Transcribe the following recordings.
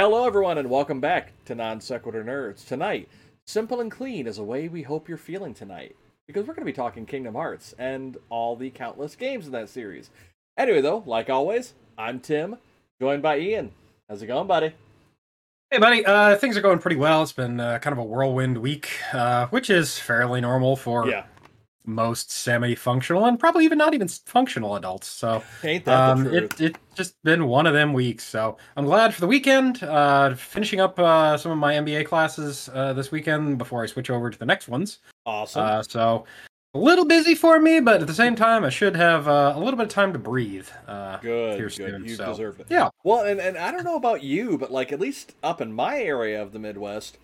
Hello, everyone, and welcome back to Non Sequitur Nerds. Tonight, simple and clean is a way we hope you're feeling tonight, because we're going to be talking Kingdom Hearts and all the countless games in that series. Anyway, though, like always, I'm Tim, joined by Ian. How's it going, buddy? Hey, buddy. Uh, things are going pretty well. It's been uh, kind of a whirlwind week, uh, which is fairly normal for Yeah, most semi-functional and probably even not even functional adults. So ain't that um, the truth? it it just been one of them weeks. So I'm glad for the weekend. Uh, finishing up uh, some of my MBA classes uh, this weekend before I switch over to the next ones. awesome. Uh, so a little busy for me, but at the same time, I should have uh, a little bit of time to breathe. Uh, good, here good. You so, deserved it. yeah. Well, and, and I don't know about you, but like at least up in my area of the Midwest,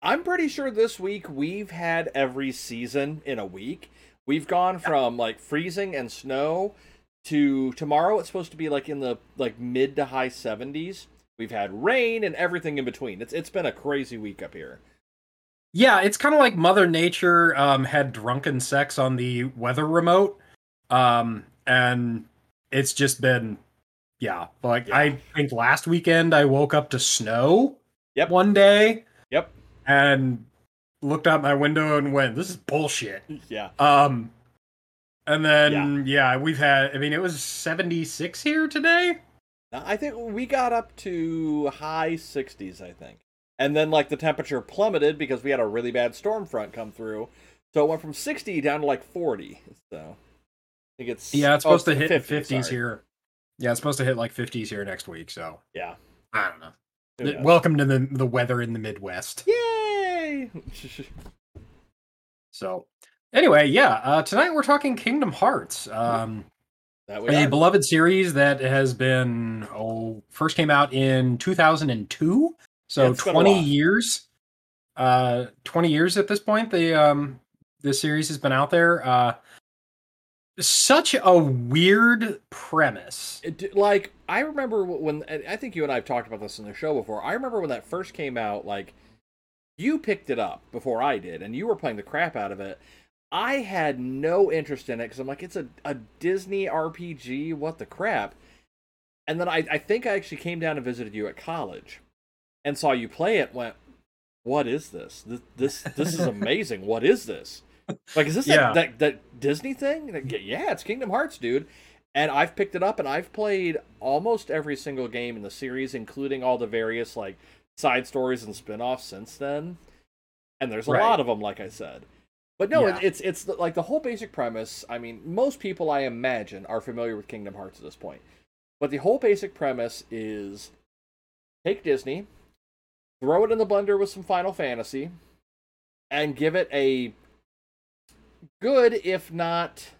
I'm pretty sure this week we've had every season in a week. We've gone from like freezing and snow to tomorrow it's supposed to be like in the like mid to high 70s. We've had rain and everything in between. It's it's been a crazy week up here. Yeah, it's kind of like Mother Nature um, had drunken sex on the weather remote, um, and it's just been, yeah. Like Yeah. I think last weekend I woke up to snow. Yep. One day Yep. and looked out my window and went, "This is bullshit." Yeah. Um, and then yeah, we've had. I mean, it was seventy six here today. I think we got up to high 60s, I think. And then like the temperature plummeted because we had a really bad storm front come through. So it went from 60 down to like 40. So I think it's Yeah, it's oh, supposed to hit 50, fifties sorry. here. Yeah, it's supposed to hit like fifties here next week. So Yeah. I don't know. Welcome to the the weather in the Midwest. Yay! So, anyway, yeah, uh, tonight we're talking Kingdom Hearts, um, that a are. beloved series that has been oh first came out in 2002, so Yeah, it's been a 20 years. Uh, 20 years at this point. The um the series has been out there. Uh, such a weird premise. It- like I remember when I think you and I have talked about this in the show before. I remember when that first came out. Like you picked it up before I did, and you were playing the crap out of it. I had no interest in it because I'm like, it's a, a Disney RPG. What the crap? And then I, I think I actually came down and visited you at college, and saw you play it. Went, what is this? This this, this is amazing. what is this? Like, is this Yeah. that, that that Disney thing? Like, Yeah, it's Kingdom Hearts, dude. And I've picked it up and I've played almost every single game in the series, including all the various like side stories and spin-offs since then. And there's a Right. lot of them, like I said. But no, Yeah. it's it's like the whole basic premise. I mean, most people I imagine are familiar with Kingdom Hearts at this point. But the whole basic premise is take Disney, throw it in the blender with some Final Fantasy, and give it a good, if not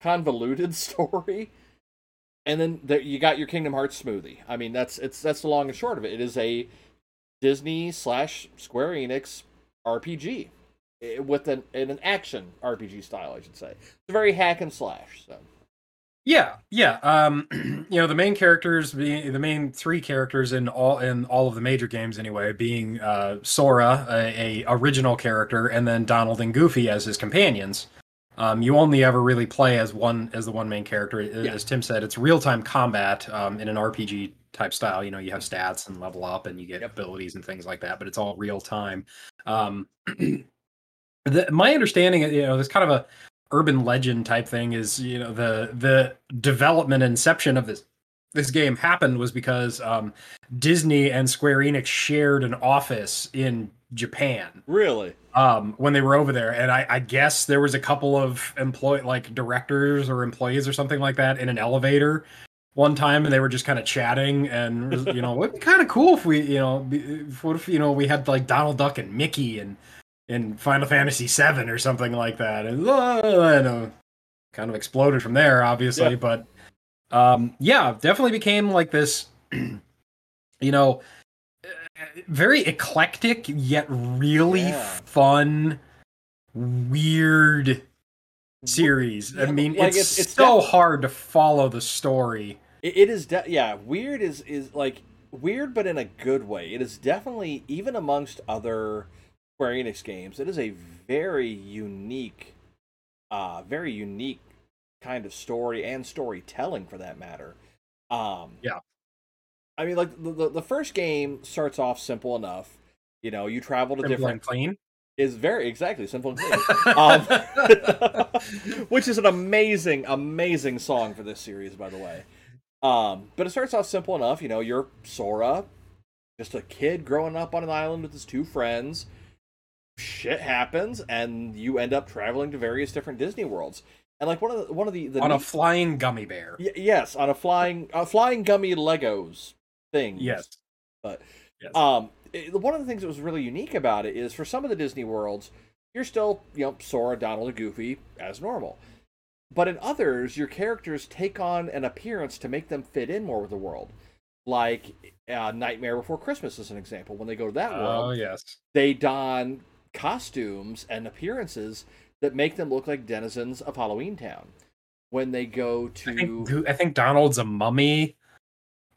convoluted story. And then there, you got your Kingdom Hearts smoothie. I mean, that's it's that's the long and short of it. It is a Disney slash Square Enix RPG with an in an action RPG style, I should say. It's a very hack and slash. So Yeah, yeah. Um, you know, the main characters, being the main three characters in all in all of the major games, anyway, being uh, Sora, a, a original character, and then Donald and Goofy as his companions. Um, you only ever really play as one as the one main character. As Tim said, it's real time combat um, in an RPG type style. You know, you have stats and level up, and you get Yep. abilities and things like that. But it's all real time. Um, the, my understanding, you know, this kind of a urban legend type thing is you know the the development inception of this this game happened was because um, Disney and Square Enix shared an office in Japan really, um, when they were over there, and I, I guess there was a couple of employee like directors or employees or something like that in an elevator one time, and they were just kind of chatting, and you know, it'd be kind of cool if we, you know, if- what if you know we had like Donald Duck and Mickey and in Final Fantasy VII or something like that, and uh, I know, kind of exploded from there, obviously, Yeah. but um, yeah, definitely became like this, you know, uh, very eclectic yet really Yeah. fun, weird series. I mean, like, it's, it's- it's so hard to follow the story. It, it is, de- yeah. Weird is is like weird, but in a good way. It is definitely even amongst other Square Enix games. It is a very unique, uh, very unique kind of story and storytelling for that matter. Um, Yeah. I mean, like the, the, the first game starts off simple enough. You know, you travel to Simple different and clean. is very exactly simple and clean. um, which is an amazing, amazing song for this series, by the way. Um, but it starts off simple enough. You know, you're Sora, just a kid growing up on an island with his two friends. Shit happens, and you end up traveling to various different Disney worlds. And like one of the one of the, the on a flying gummy bear. Y- yes, on a flying a flying gummy Legos thing. Yes. But Yes. um, it- one of the things that was really unique about it is for some of the Disney worlds, you're still you know Sora, Donald, and Goofy as normal. But in others, your characters take on an appearance to make them fit in more with the world. Like uh, Nightmare Before Christmas is an example. When they go to that world, oh yes. they don costumes and appearances that make them look like denizens of Halloween Town. When they go to I think I think Donald's a mummy,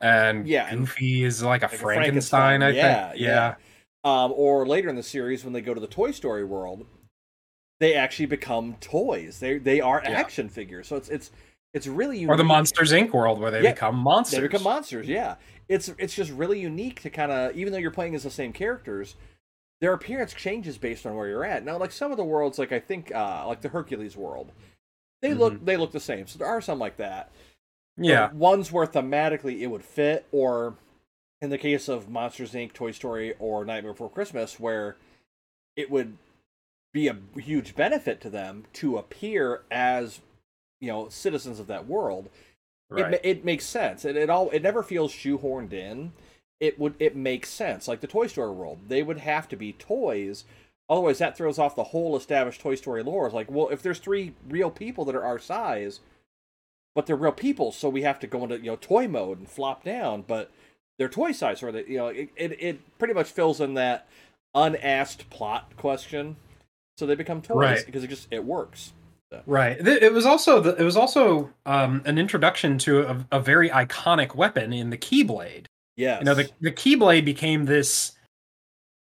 and Yeah, Goofy is like a Like a Frankenstein. I yeah, think. Yeah. Um, or later in the series, when they go to the Toy Story world, they actually become toys. They they are Yeah. action figures. So it's it's it's really unique. Or the Monsters Inc. world where they Yeah, become monsters. They become monsters. Yeah, it's it's just really unique to kind of even though you're playing as the same characters, their appearance changes based on where you're at. Now, like some of the worlds, like I think uh, like the Hercules world, they look they look the same. So there are some like that. But Yeah. ones where thematically it would fit, or in the case of Monsters Inc., Toy Story, or Nightmare Before Christmas, where it would be a huge benefit to them to appear as you know citizens of that world. It, Right. ma- it makes sense. It, it all it never feels shoehorned in. It would it makes sense. Like the Toy Story world, they would have to be toys. Otherwise, that throws off the whole established Toy Story lore. It's like, well, if there's three real people that are our size, but they're real people, so we have to go into you know toy mode and flop down. But they're toy size, or they you know it, it, it pretty much fills in that unasked plot question. So they become toys Right. because it just it works. Right. It was also the, it was also um, an introduction to a, a very iconic weapon in the Keyblade. Yeah. You know, the the Keyblade became this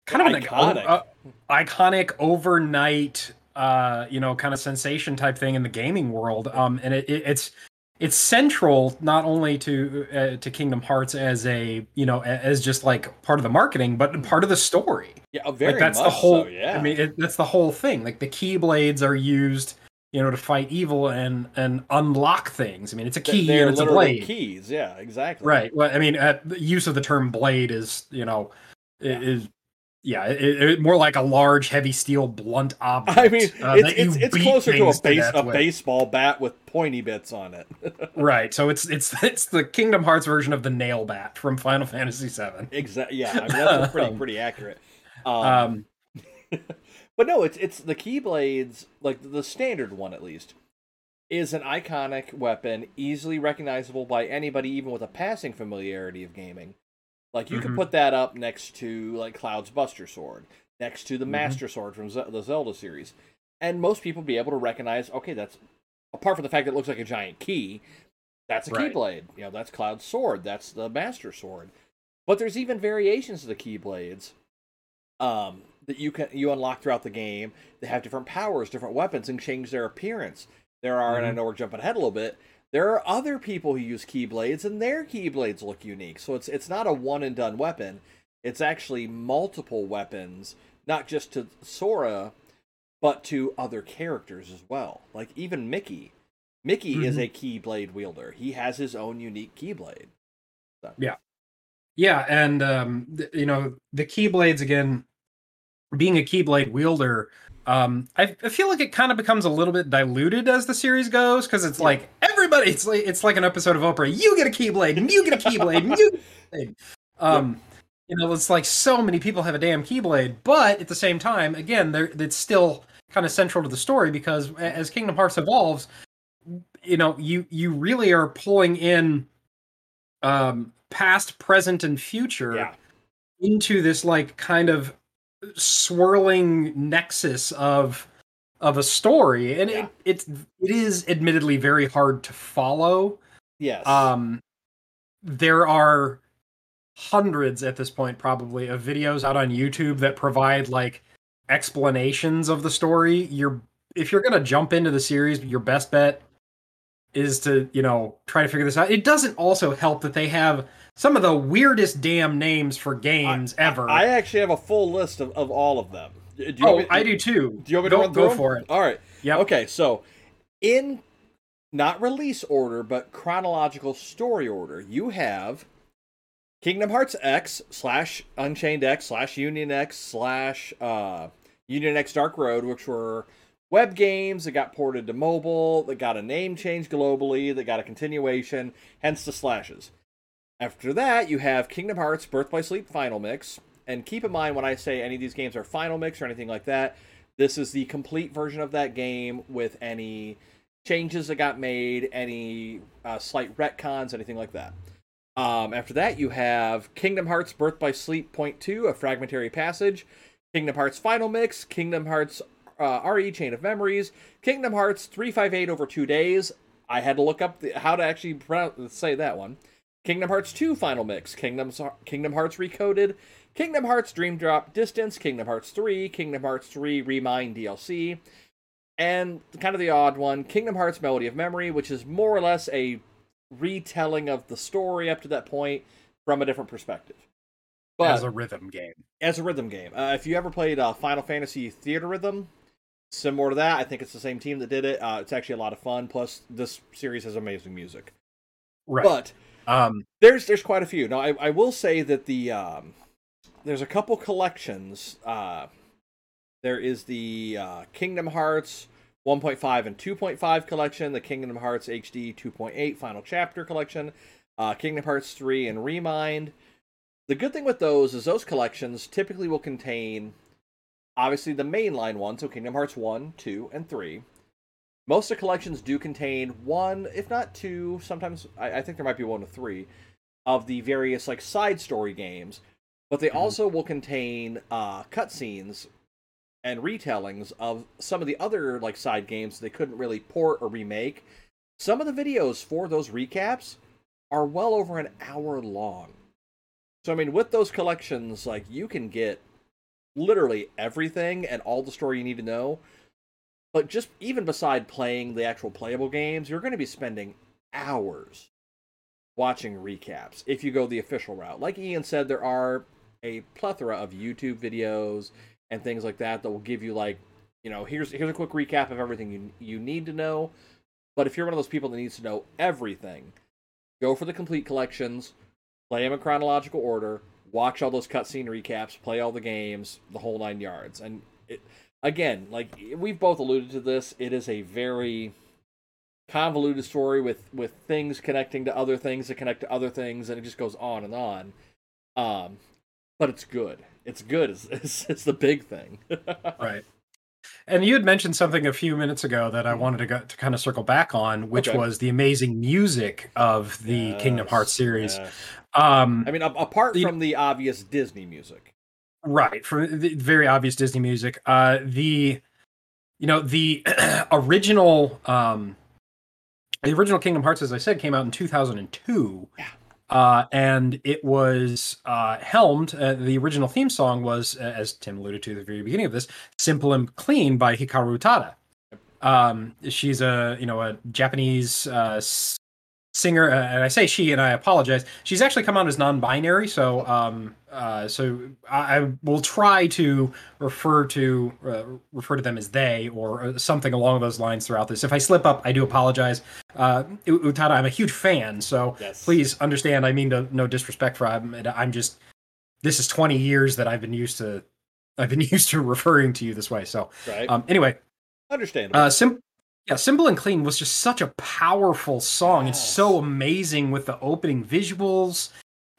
kind of an Iconic. uh, iconic overnight, uh, you know, kind of sensation type thing in the gaming world. Um, and it, it, it's it's central not only to uh, to Kingdom Hearts as a you know as just like part of the marketing, but part of the story. yeah, very like that's the whole. so, yeah. I mean, it, that's the whole thing. Like the Keyblades are used. You know, to fight evil and and unlock things. I mean, it's a key they're and it's a blade. keys. Yeah, exactly. Right. Well, I mean, uh, the use of the term blade is, you know, Yeah. is yeah, it, it, more like a large, heavy steel, blunt object. I mean, uh, it's it's, it's closer to a base death a with. baseball bat with pointy bits on it. Right. So it's it's it's the Kingdom Hearts version of the nail bat from Final Fantasy VII. exactly. Yeah, I mean that's pretty pretty accurate. Um, Um, but no, it's it's the Keyblades, like the standard one at least, is an iconic weapon, easily recognizable by anybody, even with a passing familiarity of gaming. Like you Mhm. can put that up next to like Cloud's Buster Sword, next to the Mhm. Master Sword from Ze- the Zelda series, and most people be able to recognize. Okay, that's apart from the fact that it looks like a giant key. That's a Right. Keyblade. You know, that's Cloud's sword. That's the Master Sword. But there's even variations of the Keyblades um, that you can you unlock throughout the game. They have different powers, different weapons, and change their appearance. There are, and I Mhm. know we're jumping ahead a little bit. There are other people who use Keyblades, and their Keyblades look unique. So it's it's not a one and done weapon. It's actually multiple weapons, not just to Sora, but to other characters as well. Like even Mickey. Mickey is Mhm. a Keyblade wielder. He has his own unique Keyblade. yeah, Yeah, and um, th- you know, the Keyblades again, being a Keyblade wielder. Um, I, I feel like it kind of becomes a little bit diluted as the series goes because it's Yeah. like It's like it's like an episode of Oprah. You get a Keyblade, and you get a Keyblade, and you. Get a Keyblade. Um, you know, it's like so many people have a damn Keyblade, but at the same time, again, there it's still kind of central to the story because as Kingdom Hearts evolves, you know, you you really are pulling in um past, present, and future Yeah. into this like kind of swirling nexus of of a story and Yeah. it it's it is admittedly very hard to follow Yes. um there are hundreds at this point probably of videos out on YouTube that provide like explanations of the story you're if you're going to jump into the series your best bet is to you know try to figure this out. It doesn't also help that they have some of the weirdest damn names for games I, ever. I actually have a full list of, of all of them. Do oh, me, I do too. Do you want me go, run Go them? for it. All right. Yeah. Okay, so in not release order, but chronological story order, you have Kingdom Hearts X slash Unchained X slash Union X slash uh, Union X Dark Road, which were web games that got ported to mobile, that got a name change globally, that got a continuation, hence the slashes. After that, you have Kingdom Hearts Birth by Sleep Final Mix. And keep in mind when I say any of these games are Final Mix or anything like that, this is the complete version of that game with any changes that got made, any uh, slight retcons, anything like that. Um, after that, you have Kingdom Hearts Birth by Sleep Point 2, a fragmentary passage, Kingdom Hearts Final Mix, Kingdom Hearts uh, RE Chain of Memories, Kingdom Hearts 358 over two days. I had to look up the, how to actually pronounce, say that one. Kingdom Hearts 2 Final Mix, Kingdom, Kingdom Hearts Recoded, Kingdom Hearts Dream Drop Distance, Kingdom Hearts 3, Kingdom Hearts 3 Remind DLC, and kind of the odd one, Kingdom Hearts Melody of Memory, which is more or less a retelling of the story up to that point from a different perspective. But as a rhythm game. As a rhythm game. Uh, if you ever played uh, Final Fantasy Theatrhythm, similar to that, I think it's the same team that did it. Uh, it's actually a lot of fun. Plus, this series has amazing music. Right. But um, there's there's quite a few. Now, I, I will say that the um, there's a couple collections. Uh, there is the uh, Kingdom Hearts 1.5 and 2.5 collection, the Kingdom Hearts HD 2.8 Final Chapter collection, uh, Kingdom Hearts 3 and Remind. The good thing with those is those collections typically will contain obviously the mainline one, so Kingdom Hearts 1, 2, and 3. Most of the collections do contain one, if not two, sometimes I, I think there might be one to three, of the various like side story games. But they mm-hmm. also will contain uh, cutscenes and retellings of some of the other like side games they couldn't really port or remake. Some of the videos for those recaps are well over an hour long. So I mean, with those collections, like you can get literally everything and all the story you need to know. But just even beside playing the actual playable games, you're going to be spending hours watching recaps if you go the official route. Like Ian said, there are a plethora of YouTube videos and things like that that will give you like, you know, here's here's a quick recap of everything you you need to know. But if you're one of those people that needs to know everything, go for the complete collections play them in chronological order, watch all those cutscene recaps, play all the games, the whole nine yards. And it, again, like we've both alluded to this, it is a very convoluted story with with things connecting to other things that connect to other things, and it just goes on and on. Um, but it's good. It's good. It's, it's, it's the big thing. right. And you had mentioned something a few minutes ago that I wanted to go, to kind of circle back on, which okay. was the amazing music of the yes, Kingdom Hearts series. Yes. Um, I mean, apart from the obvious Disney music, right? From the very obvious Disney music, uh, the you know the original um, the original Kingdom Hearts, as I said, came out in two thousand and two. Yeah. Uh, and it was uh, helmed. Uh, the original theme song was, uh, as Tim alluded to at the very beginning of this, "Simple and Clean" by Hikaru Utada. Um, she's a you know a Japanese uh, singer, uh, and I say she, and I apologize. She's actually come out as non-binary, so um, uh, so I, I, will try to refer to uh, refer to them as they or uh, something along those lines throughout this. If I slip up, I do apologize. Uh, Utada, I'm a huge fan, so yes. please understand. I mean no, no disrespect for I'm, I'm just this is 20 years that I've been used to I've been used to referring to you this way. So right. um, anyway, understandable. Uh, sim- yeah, Simple and Clean was just such a powerful song. Yes. It's so amazing with the opening visuals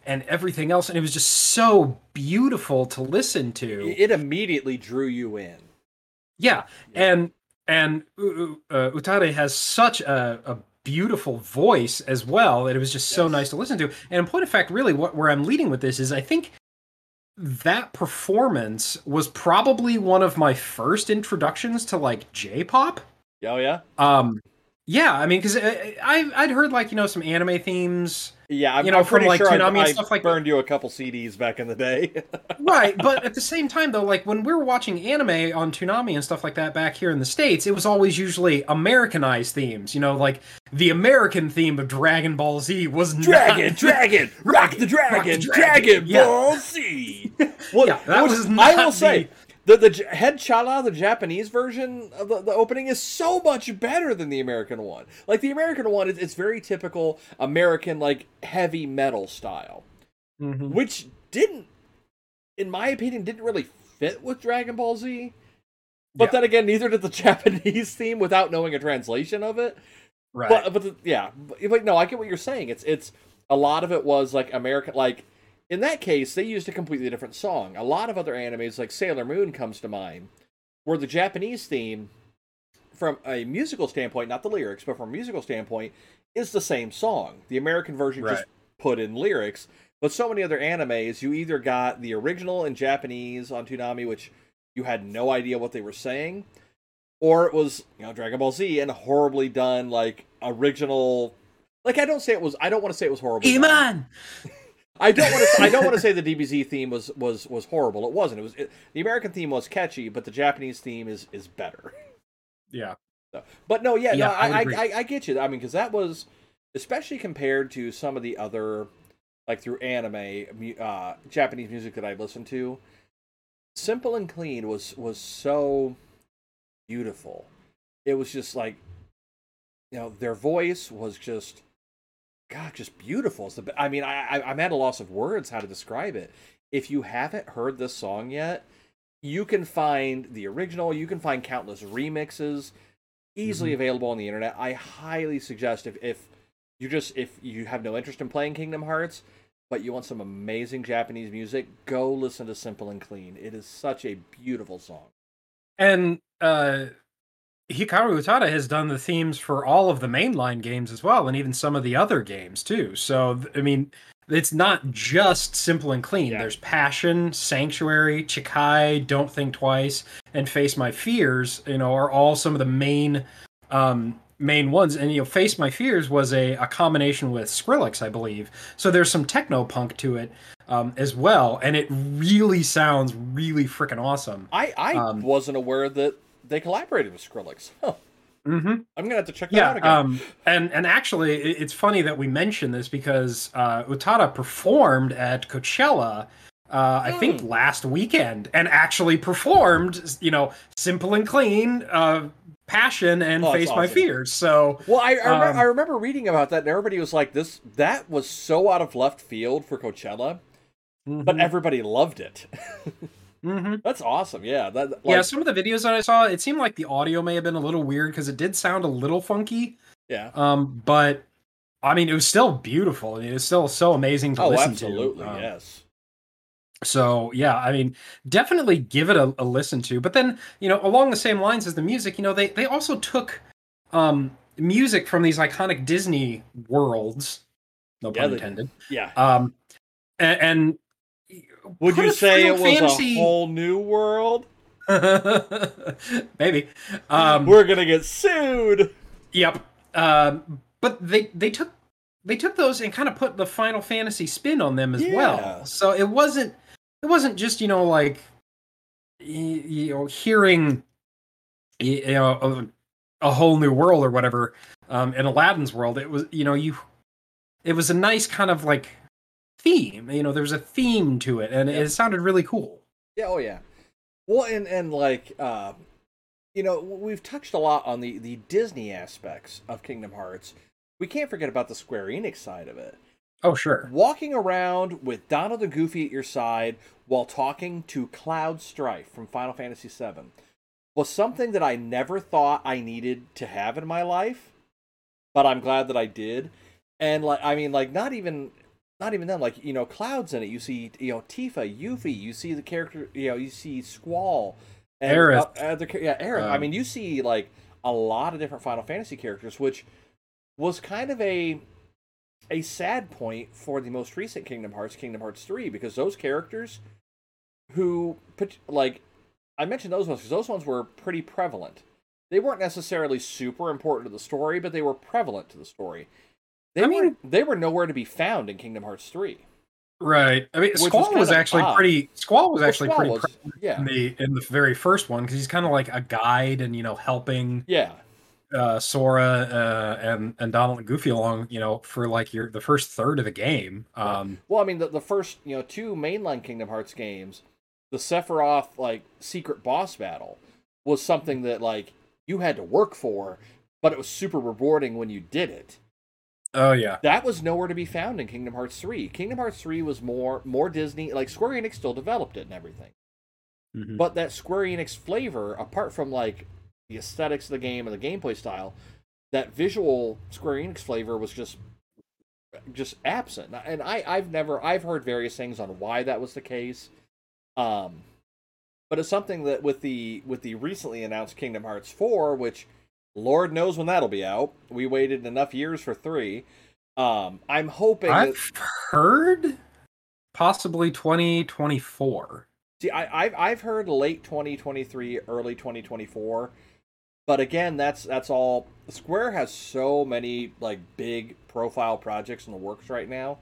and everything else. And it was just so beautiful to listen to. It immediately drew you in. Yeah. yeah. And and uh, Utada has such a, a beautiful voice as well that it was just yes. so nice to listen to. And in point of fact, really, what where I'm leading with this is I think that performance was probably one of my first introductions to like J-pop. Oh yeah. Um, Yeah, I mean, because I I'd heard like you know some anime themes. Yeah, I'm, You know, I'm from, like, sure I, Toonami and I stuff like- burned you a couple CDs back in the day. right, but at the same time though, like when we were watching anime on Toonami and stuff like that back here in the states, it was always usually Americanized themes. You know, like the American theme of Dragon Ball Z was dragon, not, dragon, rock the dragon, dragon, dragon, yeah. ball Z. Well, Yeah, that which was I will say. The- The, head chala, the Japanese version of the, the opening, is so much better than the American one. Like the American one, it's, it's very typical American, like heavy metal style. Mhm. which didn't, in my opinion, didn't really fit with Dragon Ball Z. But Yeah. then again, neither did the Japanese theme without knowing a translation of it. Right. But but the, yeah, but, but no, I get what you're saying. It's it's a lot of it was like American, like in that case they used a completely different song. A lot of other animes, like Sailor Moon, comes to mind, where the Japanese theme, from a musical standpoint, not the lyrics, but from a musical standpoint, is the same song. The American version just put in lyrics. But so many other animes, you either got the original in Japanese on Toonami, which you had no idea what they were saying, or it was you know Dragon Ball Z and horribly done like original. Like I don't say it was. I don't want to say it was horrible. Iman. I don't want to. I don't want to say the DBZ theme was was was horrible. It wasn't. It was it, the American theme was catchy, but the Japanese theme is is better. Yeah. So, but no, yeah, Yeah, no, I I. I, I get you. I mean, because that was especially compared to some of the other like through anime uh, Japanese music that I listened to. Simple and clean was was so beautiful. It was just like you know their voice was just God, just beautiful. It's the, I mean, I, I I'm at a loss of words how to describe it. If you haven't heard this song yet, you can find the original. You can find countless remixes easily Mhm. available on the internet. I highly suggest if if you just if you have no interest in playing Kingdom Hearts, but you want some amazing Japanese music, go listen to Simple and Clean. It is such a beautiful song. And uh Hikaru Utada has done the themes for all of the mainline games as well, and even some of the other games too. So I mean, it's not just simple and clean. Yeah. There's Passion, Sanctuary, Chikai, Don't Think Twice, and Face My Fears. You know, are all some of the main um, main ones. And you know, Face My Fears was a, a combination with Skrillex, I believe. So there's some techno punk to it um, as well, and it really sounds really freaking awesome. I I Um, wasn't aware that they collaborated with Skrillex. Huh. Mm-hmm. I'm gonna have to check that Yeah, out again. um, and and actually, it's funny that we mention this because uh, Utada performed at Coachella, uh, I think Hmm. last weekend, and actually performed, you know, "Simple and Clean," uh, "Passion," and Oh, "Face My. Fears." So Well, I I, remember, Um, I remember reading about that, and everybody was like, "This that was so out of left field for Coachella," but Mhm, everybody loved it. mhm. That's awesome. Yeah, that like, yeah, some of the videos that I saw, it seemed like the audio may have been a little weird because it did sound a little funky. yeah. Um, but I mean, it was still beautiful. I mean, it was still so amazing to Oh, listen absolutely. to. Um, yes. So yeah, I mean, definitely give it a, a listen to. But then, you know, along the same lines as the music, you know, they they also took um music from these iconic Disney worlds, no Yeah, pun they- intended. Yeah. Um, and, and Would you say it was fantasy- a whole new world? maybe? Um, We're gonna get sued. Yep. Um, but they they took they took those and kind of put the Final Fantasy spin on them as Yeah. well. So it wasn't it wasn't just you know like you know hearing you know a, a whole new world or whatever um, in Aladdin's world. It was you know you it was a nice kind of like theme. You know, there was a theme to it, and it sounded really cool. Yeah. Oh yeah. Well, and and like uh, you know, we've touched a lot on the the Disney aspects of Kingdom Hearts. We can't forget about the Square Enix side of it. Oh sure. Walking around with Donald and Goofy at your side while talking to Cloud Strife from Final Fantasy VII was something that I never thought I needed to have in my life, but I'm glad that I did. And like, I mean, like, not even, not even them, Like, you know, Cloud's in it. You see, you know, Tifa, Yuffie. You see the character. You know, you see Squall. And, Aerith. uh, uh, yeah, Aerith. I Um, mean, you see like a lot of different Final Fantasy characters, which was kind of a a sad point for the most recent Kingdom Hearts, Kingdom Hearts 3, because those characters who, put- like, I mentioned those ones because those ones were pretty prevalent. they weren't necessarily super important to the story, but they were prevalent to the story. They I were they were nowhere to be found in Kingdom Hearts 3. Right. I mean, Which was Squall was, actually odd. pretty. Squall was Well, actually Squall pretty was- yeah. in the in the very first one because he's kind of like a guide and you know helping Yeah. uh, Sora uh, and and Donald and Goofy along, you know, for like your the first third of the game. Um, Well, I mean, the, the first you know two mainline Kingdom Hearts games, the Sephiroth like secret boss battle was something that like you had to work for, but it was super rewarding when you did it. Oh yeah, That was nowhere to be found in Kingdom Hearts 3. Kingdom Hearts 3 was more more Disney, like Square Enix still developed it and everything. Mhm. But that Square Enix flavor, apart from like the aesthetics of the game and the gameplay style, that visual Square Enix flavor was just just absent. And I I've never I've heard various things on why that was the case. Um but it's something that with the with the recently announced Kingdom Hearts 4, which Lord knows when that'll be out. We waited enough years for 3. Um I'm hoping I've heard possibly twenty twenty four. See, I, I've I've heard late 2023, early 2024, but again, that's that's all. Square has so many like big profile projects in the works right now.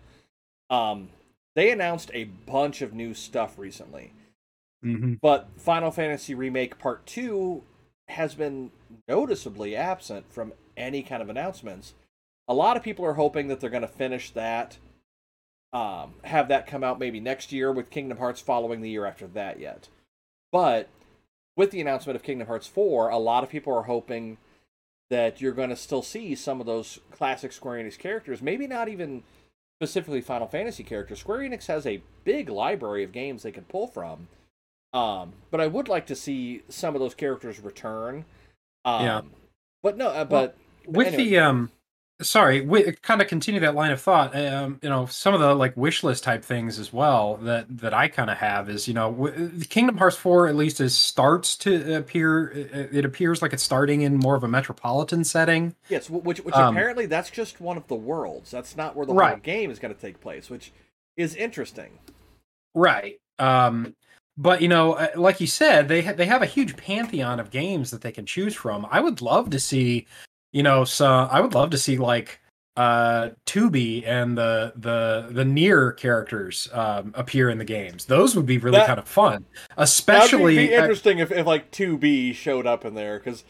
Um, they announced a bunch of new stuff recently, Mm-hmm. but Final Fantasy Remake Part Two has been noticeably absent from any kind of announcements. A lot of people are hoping that they're going to finish that, um, have that come out maybe next year, with Kingdom Hearts following the year after that yet. But with the announcement of Kingdom Hearts 4, a lot of people are hoping that you're going to still see some of those classic Square Enix characters, maybe not even specifically Final Fantasy characters. Square Enix has a big library of games they can pull from. Um, but I would like to see some of those characters return. Um, Yeah. But no, uh, but with anyway. the um sorry we kind of continue that line of thought um you know some of the like wish list type things as well that that i kind of have is you know w- kingdom hearts 4 at least is starts to appear it it appears like it's starting in more of a metropolitan setting yes, which which Um, apparently that's just one of the worlds. That's not where the whole game is going to take place, which is interesting. right um but you know uh, like you said they ha- they have a huge pantheon of games that they can choose from. I would love to see you know so i would love to see like uh 2B and the the the Nier characters um appear in the games. Those would be really That- kind of fun especially be, be interesting if, if like 2B showed up in there because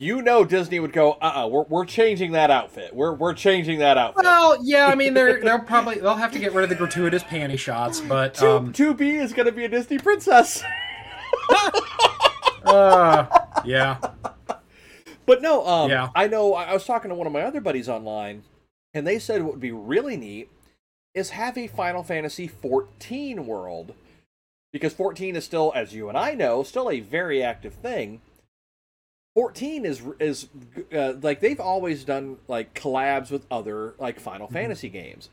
you know Disney would go, uh, uh we're we're changing that outfit. We're we're changing that outfit. well yeah i mean they're they'll probably they'll have to get rid of the gratuitous panty shots but Two, um 2B is going to be a Disney princess. uh, yeah But no, um, Yeah. I know I I was talking to one of my other buddies online, and they said what would be really neat is have a Final Fantasy 14 world. Because 14 is still, as you and I know, still a very active thing. 14 is is uh, like they've always done like collabs with other like Final Mhm. Fantasy games.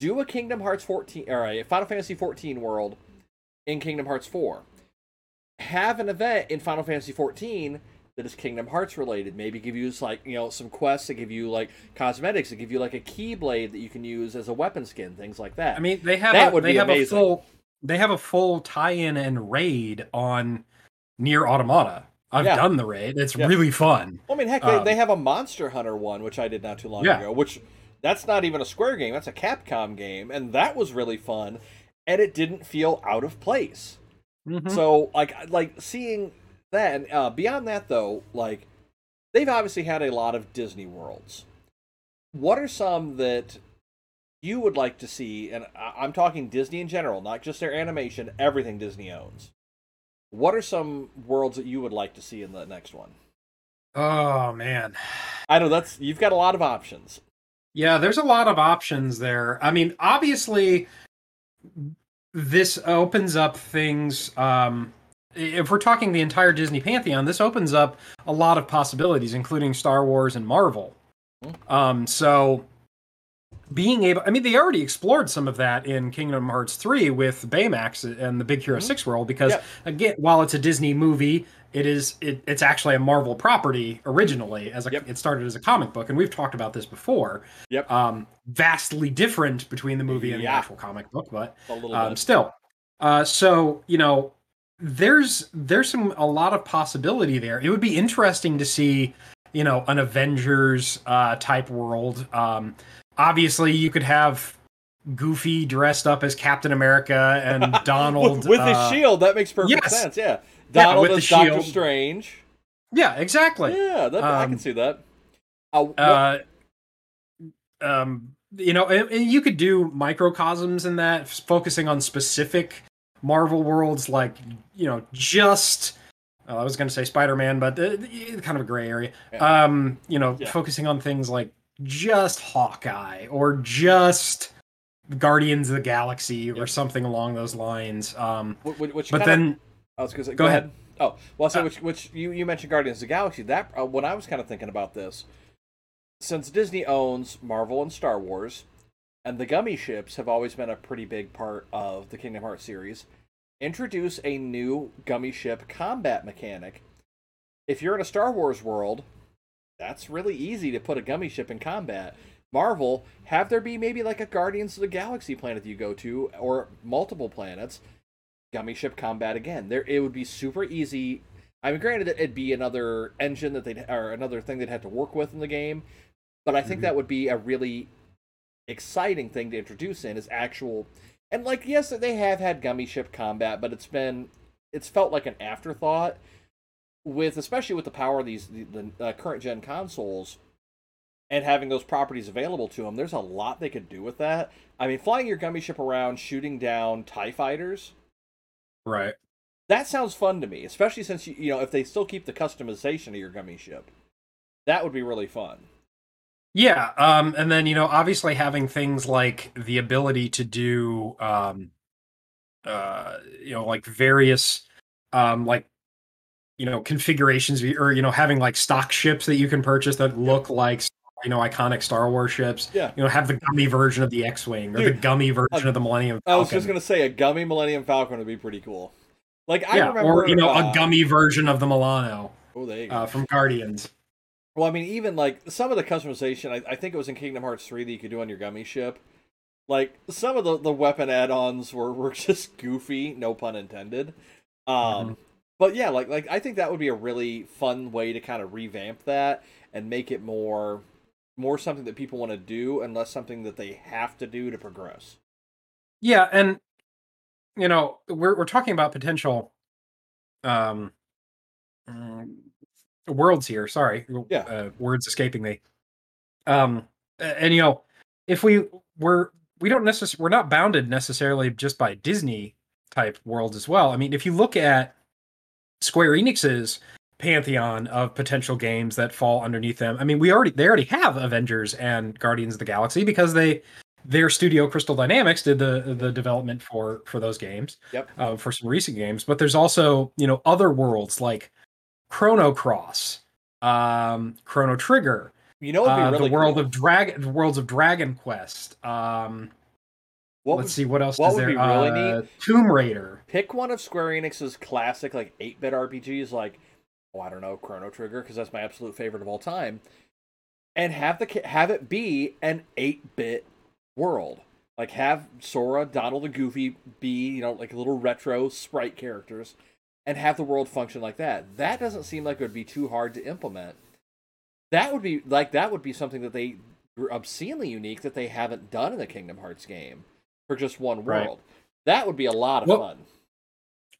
Do a Kingdom Hearts 14 or a Final Fantasy 14 world in Kingdom Hearts 4. Have an event in Final Fantasy 14 that is Kingdom Hearts related. Maybe give you like you know some quests that give you like cosmetics that give you like a keyblade that you can use as a weapon skin, things like that. I mean, they have That a, would they be have amazing. a full they have a full tie-in and raid on Nier Automata. I've Yeah. done the raid. It's Yeah. really fun. Well, I mean, heck, they, Um, they have a Monster Hunter one, which I did not too long Yeah. ago, which that's not even a Square game, that's a Capcom game, and that was really fun, and it didn't feel out of place. Mhm. So, like, like seeing that, and uh, beyond that, though, like, they've obviously had a lot of Disney worlds. What are some that you would like to see? And I'm talking Disney in general, not just their animation, everything Disney owns. What are some worlds that you would like to see in the next one? Oh man. I know that's you've got a lot of options. Yeah, there's a lot of options there. I mean, obviously this opens up things um if we're talking the entire Disney pantheon, this opens up a lot of possibilities including Star Wars and Marvel. Hmm. Um so being able I mean they already explored some of that in Kingdom Hearts 3 with Baymax and the Big Hero Mhm. 6 world because Yeah. again while it's a Disney movie it is it, it's actually a Marvel property originally as a Yep. it started as a comic book and we've talked about this before Yep. um, vastly different between the movie and Yeah. the actual comic book, but um, still. Uh, so you know, there's there's some a lot of possibility there. It would be interesting to see, you know, an Avengers uh, type world. Um, obviously, you could have Goofy dressed up as Captain America and Donald with, with uh, his shield. That makes perfect yes. sense. Yeah, Donald with as the Doctor shield. Strange. Yeah, exactly. Yeah, that, I can Um, see that. Uh, Uh, um, you know, and, and you could do microcosms in that, f- focusing on specific Marvel worlds, like you know, just. well, I was going to say Spider-Man, but uh, kind of a gray area. Yeah. Um, you know, Yeah. focusing on things like just Hawkeye or just Guardians of the Galaxy or something along those lines. Um, wh- wh- which but kinda- then I was gonna say, Go ahead. Oh, well, so Uh, which which you, you mentioned Guardians of the Galaxy. That uh, when I was kind of thinking about this, since Disney owns Marvel and Star Wars, and the gummy ships have always been a pretty big part of the Kingdom Hearts series, introduce a new gummy ship combat mechanic. If you're in a Star Wars world, that's really easy to put a gummy ship in combat. Marvel, have there be maybe like a Guardians of the Galaxy planet you go to, or multiple planets, gummy ship combat again. There, it would be super easy. I mean, granted, it'd be another engine that they'd or another thing they'd have to work with in the game, but I think Mhm. that would be a really exciting thing to introduce in is actual. And like, yes, they have had gummy ship combat, but it's been it's felt like an afterthought. With especially with the power of these the, the uh, current gen consoles, and having those properties available to them, there's a lot they could do with that. I mean, flying your gummy ship around, shooting down Tie fighters right. that sounds fun to me, especially since you, you know if they still keep the customization of your gummy ship, that would be really fun. Yeah, um, and then you know, obviously having things like the ability to do, um, uh, you know, like various, um, like you know, configurations, or you know, having like stock ships that you can purchase that look like you know iconic Star Wars ships. Yeah. You know, have the gummy version of the X-wing or the gummy version uh, of the Millennium. Falcon. I was just gonna say a gummy Millennium Falcon would be pretty cool. Like I yeah, remember, or you know, uh, a gummy version of the Milano Oh, there you go. uh, from Guardians. well, I mean, even like some of the customization, I, I think it was in Kingdom Hearts three that you could do on your gummy ship. Like some of the, the weapon add-ons were, were just goofy, no pun intended. Um, Mhm. But yeah, like like I think that would be a really fun way to kind of revamp that and make it more more something that people want to do and less something that they have to do to progress. Yeah, and you know, we're we're talking about potential um mm, worlds here. Sorry. Yeah. Uh, words escaping me. Um and you know, if we were we don't necessarily we're not bounded necessarily just by Disney type worlds as well. I mean, if you look at Square Enix's pantheon of potential games that fall underneath them. I mean, we already they already have Avengers and Guardians of the Galaxy because they their studio Crystal Dynamics did the the development for for those games. Yep. Uh, for some recent games, but there's also you know other worlds like Chrono Cross, um, Chrono Trigger, You know, it'd uh, the world cool? of Dragon, worlds of Dragon Quest. Um, What let's would- see what else what is would there. be really Uh, neat? Tomb Raider. pick one of Square Enix's classic like 8-bit RPGs like oh I don't know Chrono Trigger because that's my absolute favorite of all time and have the have it be an 8-bit world like have Sora Donald and Goofy be you know like little retro sprite characters and have the world function like that that doesn't seem like it would be too hard to implement that would be like that would be something that they were obscenely unique that they haven't done in the Kingdom Hearts game for just one Right. world that would be a lot of Well, fun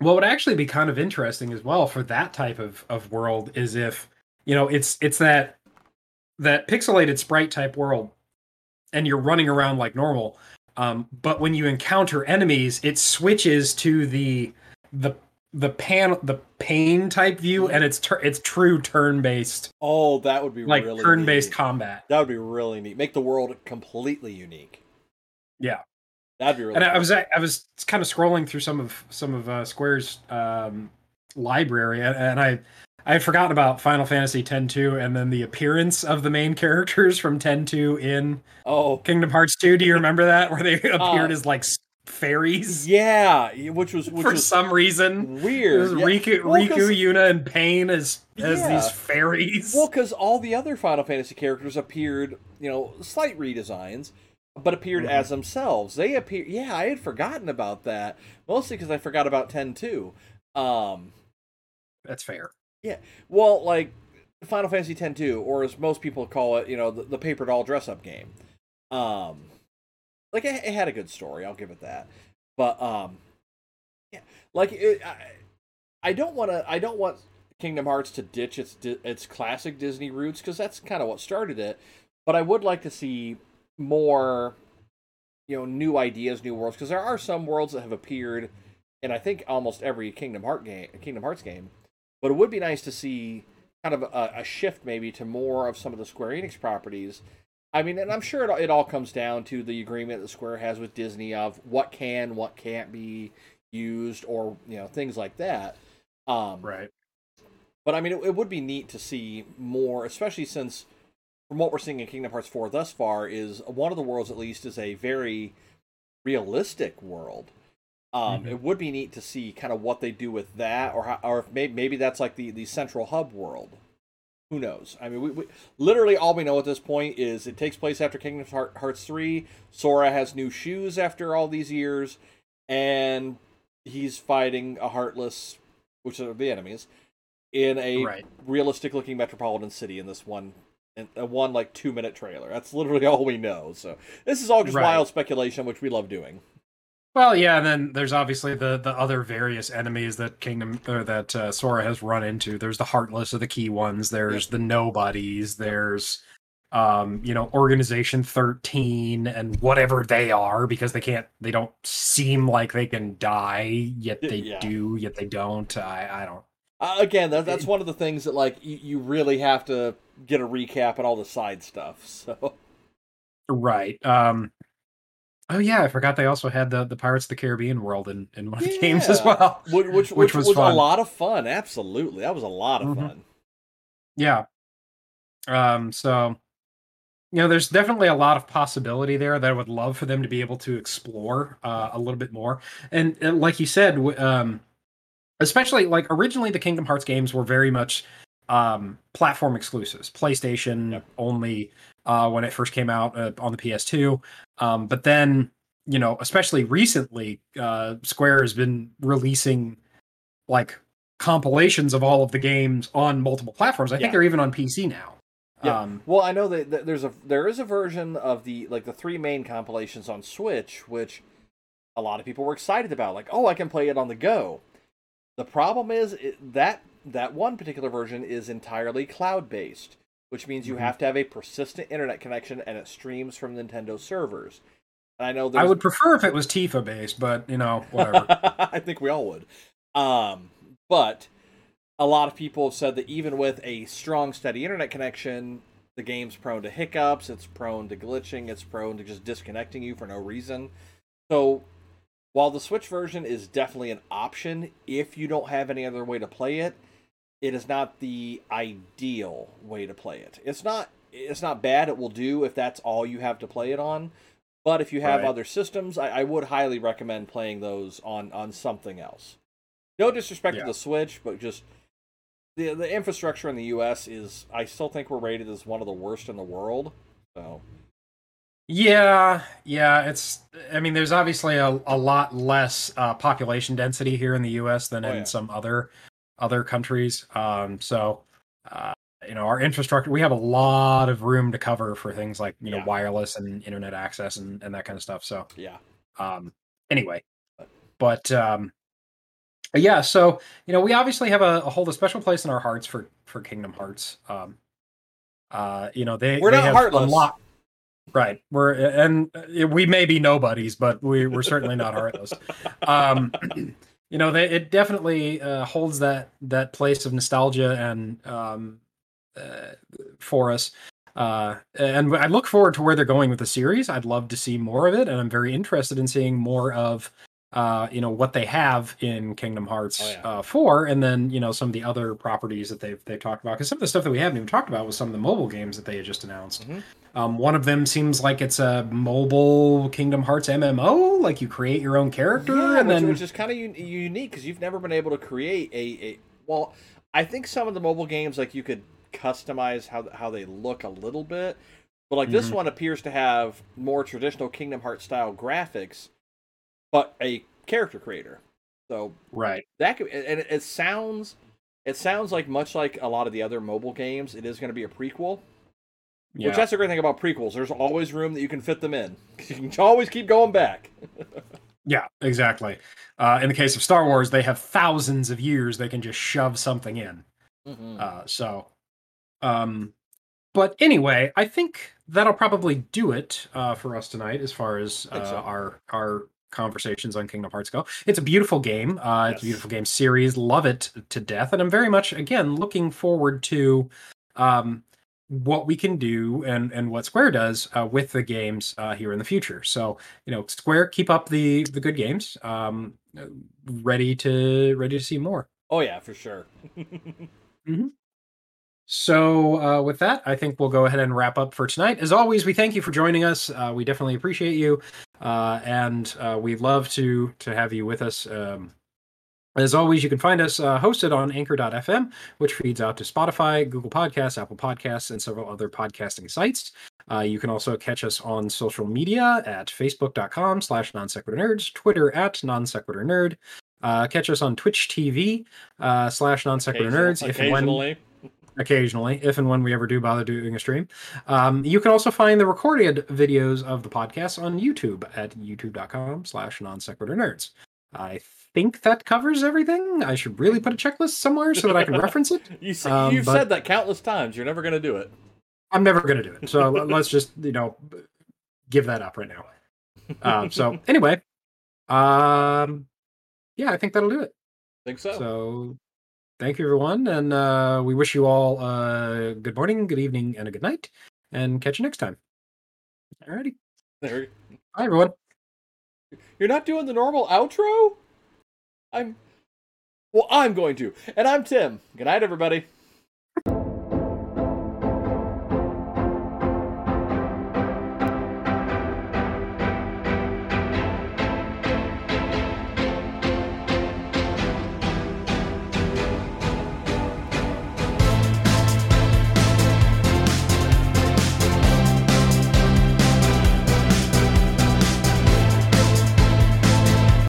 What would actually be kind of interesting as well for that type of, of world is if you know it's it's that that pixelated sprite type world, and you're running around like normal. Um, but when you encounter enemies, it switches to the the the pan the pane type view, and it's tur- it's true turn based Oh, that would be like really turn based combat. That would be really neat. Make the world completely unique. Yeah. That'd be really. and I, I cool. was I was kind of scrolling through some of some of uh, Square's um, library, and, I I had forgotten about Final Fantasy X-2, and then the appearance of the main characters from X-2 in Oh, Kingdom Hearts 2. Do you remember that where they appeared Uh, as like fairies yeah, which was which for was some reason? Weird. Yeah. Rikku, Well, Rikku, Yuna, and Paine as as Yeah. these fairies. Well, because all the other Final Fantasy characters appeared, you know, slight redesigns, but appeared Mhm. as themselves. They appear. Yeah, I had forgotten about that. Mostly because I forgot about Ten Two. Um, That's fair. Yeah. Well, like Final Fantasy X two, or as most people call it, you know, the, the paper doll dress up game. Um, like it, it had a good story, I'll give it that. But um, yeah, like it, I, I don't want to. I don't want Kingdom Hearts to ditch its its classic Disney roots because that's kind of what started it. But I would like to see more, you know, new ideas, new worlds because there are some worlds that have appeared in I think almost every Kingdom Heart game, Kingdom Hearts game. But it would be nice to see kind of a, a shift maybe to more of some of the Square Enix properties. I mean, and I'm sure it, it all comes down to the agreement that Square has with Disney of what can, what can't be used, or you know things like that. Um, Right. but I mean, it, it would be neat to see more, especially since from what we're seeing in Kingdom Hearts 4 thus far, is one of the worlds at least is a very realistic world. Um, Mhm. It would be neat to see kind of what they do with that, or how, or if maybe maybe that's like the the central hub world. Who knows? I mean, we, we literally all we know at this point is it takes place after Kingdom Hearts 3. Sora has new shoes after all these years, and he's fighting a heartless, which are the enemies, in a Right. realistic looking metropolitan city in this one a one like two minute trailer. That's literally all we know. So this is all just Right. wild speculation, which we love doing. Well, yeah, and then there's obviously the the other various enemies that Kingdom or that uh, Sora has run into. There's the Heartless or the key ones. There's the Nobodies. There's um, you know, Organization 13 and whatever they are because they can't they don't seem like they can die, yet they yeah. do, yet they don't. I I don't Uh, again, that, that's one of the things that like you, you really have to get a recap and all the side stuff. So Right. Um Oh yeah, I forgot they also had the the Pirates of the Caribbean world in in one of the games as well. which which, Which which was was, a lot of fun. Absolutely, that was a lot of Mhm. fun. Yeah. Um, so you know, there's definitely a lot of possibility there that I would love for them to be able to explore uh, a little bit more. And, and like you said, um, especially like originally the Kingdom Hearts games were very much um, platform exclusives, PlayStation Yep. only uh, when it first came out uh, on the PS2. Um, but then, you know, especially recently, uh, Square has been releasing like compilations of all of the games on multiple platforms. I think they're even on PC now. Yeah. Um, Well, I know that that there's a there is a version of the like the three main compilations on Switch, which a lot of people were excited about. Like, oh, I can play it on the go. The problem is that that one particular version is entirely cloud based, which means you Mhm. have to have a persistent internet connection and it streams from Nintendo servers. And I know I would prefer if it was Tifa based, but you know, whatever. I think we all would. Um, but a lot of people have said that even with a strong, steady internet connection, the game's prone to hiccups, it's prone to glitching, it's prone to just disconnecting you for no reason. So, while the Switch version is definitely an option if you don't have any other way to play it, it is not the ideal way to play it. It's not it's not bad, it will do if that's all you have to play it on. But if you have Right. other systems, I, I would highly recommend playing those on on something else. No disrespect Yeah. to the Switch, but just the the infrastructure in the U.S. is I still think we're rated as one of the worst in the world. So yeah, yeah. It's. I mean, there's obviously a, a lot less uh, population density here in the U.S. than Oh, in yeah. some other other countries. Um, so. Uh, you know our infrastructure we have a lot of room to cover for things like you know wireless and internet access and, and that kind of stuff so yeah, um anyway but um yeah so you know we obviously have a, a hold a special place in our hearts for for kingdom hearts um uh you know they We're they not have heartless. unlocked- right. We're and uh, we may be nobodies but we we're certainly not heartless um you know they, it definitely uh, holds that that place of nostalgia and um uh, for us. Uh and i look forward to where they're going with the series. I'd love to see more of it and i'm very interested in seeing more of uh you know what they have in kingdom hearts Oh, yeah. uh 4 and then you know some of the other properties that they've they've talked about. Because some of the stuff that we haven't even talked about was some of the mobile games that they had just announced. Mhm. Um one of them seems like it's a mobile kingdom hearts mmo like you create your own character Yeah, and which, then which is kind of un- unique because you've never been able to create a, a well. I think some of the mobile games like you could customize how how they look a little bit, but like this Mhm. one appears to have more traditional Kingdom Hearts style graphics, but a character creator. So right. that could, and it, it sounds it sounds like much like a lot of the other mobile games, it is going to be a prequel. Yeah. Which that's the great thing about prequels. There's always room that you can fit them in. You can always keep going back. Yeah, exactly. Uh, in the case of Star Wars, they have thousands of years they can just shove something in. Mm-hmm. Uh, so, um, but anyway, I think that'll probably do it uh, for us tonight as far as uh, so. our our conversations on Kingdom Hearts go. It's a beautiful game. Uh, It's a beautiful game series. Love it to death, and I'm very much again looking forward to um, what we can do and and what Square does uh, with the games uh, here in the future. So you know, Square, keep up the the good games. Um, ready to ready to see more. Oh yeah, for sure. So, uh, with that, I think we'll go ahead and wrap up for tonight. As always, we thank you for joining us. Uh, we definitely appreciate you, uh, and uh, we'd love to to have you with us. Um, as always, you can find us uh, hosted on Anchor.fm, which feeds out to Spotify, Google Podcasts, Apple Podcasts, and several other podcasting sites. Uh, you can also catch us on social media at facebook.com slash non sequitur nerds, Twitter at non sequitur nerd. Uh, catch us on Twitch TV uh, slash non sequitur nerds. If and when Occasionally. occasionally, if and when we ever do bother doing a stream. Um, you can also find the recorded videos of the podcast on YouTube at youtube.com slash non sequitur nerds. I think that covers everything. I should really put a checklist somewhere so that I can reference it. You s- Um, said that countless times. You're never going to do it. I'm never going to do it. So let's just, you know, give that up right now. Um, so anyway, um, yeah, I think that'll do it. think so. So thank you, everyone. And uh, we wish you all uh, good morning, good evening, and a good night. And catch you next time. Alrighty. There- Bye, everyone. You're not doing the normal outro? I'm. Well, I'm going to. And I'm Tim. Good night, everybody.